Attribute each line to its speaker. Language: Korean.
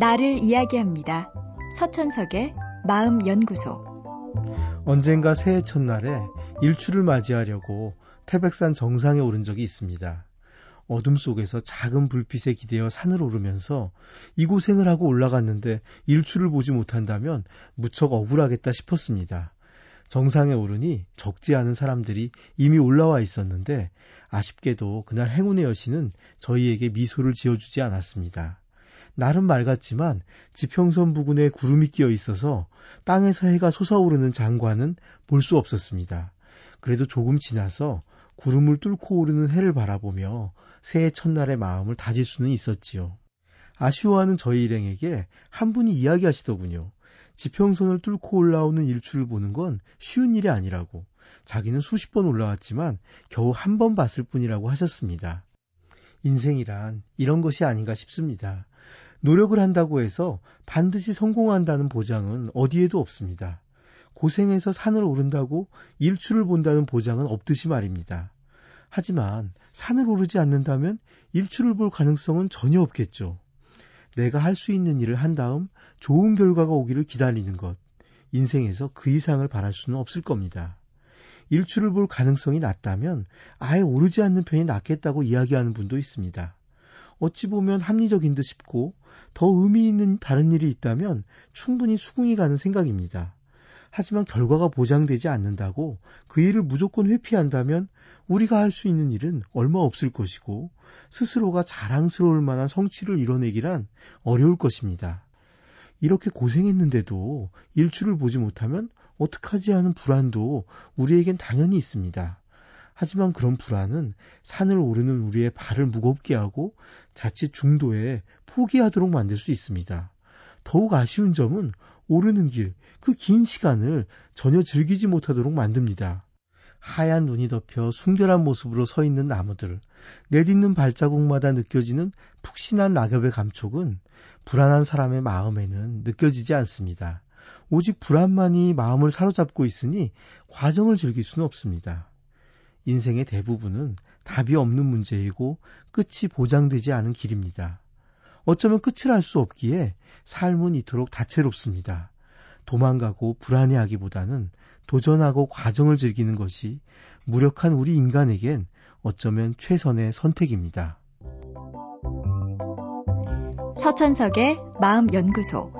Speaker 1: 나를 이야기합니다. 서천석의 마음연구소.
Speaker 2: 언젠가 새해 첫날에 일출을 맞이하려고 태백산 정상에 오른 적이 있습니다. 어둠 속에서 작은 불빛에 기대어 산을 오르면서 이 고생을 하고 올라갔는데 일출을 보지 못한다면 무척 억울하겠다 싶었습니다. 정상에 오르니 적지 않은 사람들이 이미 올라와 있었는데 아쉽게도 그날 행운의 여신은 저희에게 미소를 지어주지 않았습니다. 날은 맑았지만 지평선 부근에 구름이 끼어 있어서 땅에서 해가 솟아오르는 장관은 볼 수 없었습니다. 그래도 조금 지나서 구름을 뚫고 오르는 해를 바라보며 새해 첫날의 마음을 다질 수는 있었지요. 아쉬워하는 저희 일행에게 한 분이 이야기하시더군요. 지평선을 뚫고 올라오는 일출을 보는 건 쉬운 일이 아니라고. 자기는 수십 번 올라왔지만 겨우 한 번 봤을 뿐이라고 하셨습니다. 인생이란 이런 것이 아닌가 싶습니다. 노력을 한다고 해서 반드시 성공한다는 보장은 어디에도 없습니다. 고생해서 산을 오른다고 일출을 본다는 보장은 없듯이 말입니다. 하지만 산을 오르지 않는다면 일출을 볼 가능성은 전혀 없겠죠. 내가 할 수 있는 일을 한 다음 좋은 결과가 오기를 기다리는 것. 인생에서 그 이상을 바랄 수는 없을 겁니다. 일출을 볼 가능성이 낮다면 아예 오르지 않는 편이 낫겠다고 이야기하는 분도 있습니다. 어찌 보면 합리적인 듯 싶고 더 의미 있는 다른 일이 있다면 충분히 수긍이 가는 생각입니다. 하지만 결과가 보장되지 않는다고 그 일을 무조건 회피한다면 우리가 할 수 있는 일은 얼마 없을 것이고 스스로가 자랑스러울 만한 성취를 이뤄내기란 어려울 것입니다. 이렇게 고생했는데도 일출을 보지 못하면 어떡하지 하는 불안도 우리에겐 당연히 있습니다. 하지만 그런 불안은 산을 오르는 우리의 발을 무겁게 하고 자칫 중도에 포기하도록 만들 수 있습니다. 더욱 아쉬운 점은 오르는 길, 그 긴 시간을 전혀 즐기지 못하도록 만듭니다. 하얀 눈이 덮여 순결한 모습으로 서 있는 나무들, 내딛는 발자국마다 느껴지는 푹신한 낙엽의 감촉은 불안한 사람의 마음에는 느껴지지 않습니다. 오직 불안만이 마음을 사로잡고 있으니 과정을 즐길 수는 없습니다. 인생의 대부분은 답이 없는 문제이고 끝이 보장되지 않은 길입니다. 어쩌면 끝을 알 수 없기에 삶은 이토록 다채롭습니다. 도망가고 불안해하기보다는 도전하고 과정을 즐기는 것이 무력한 우리 인간에겐 어쩌면 최선의 선택입니다.
Speaker 1: 서천석의 마음연구소.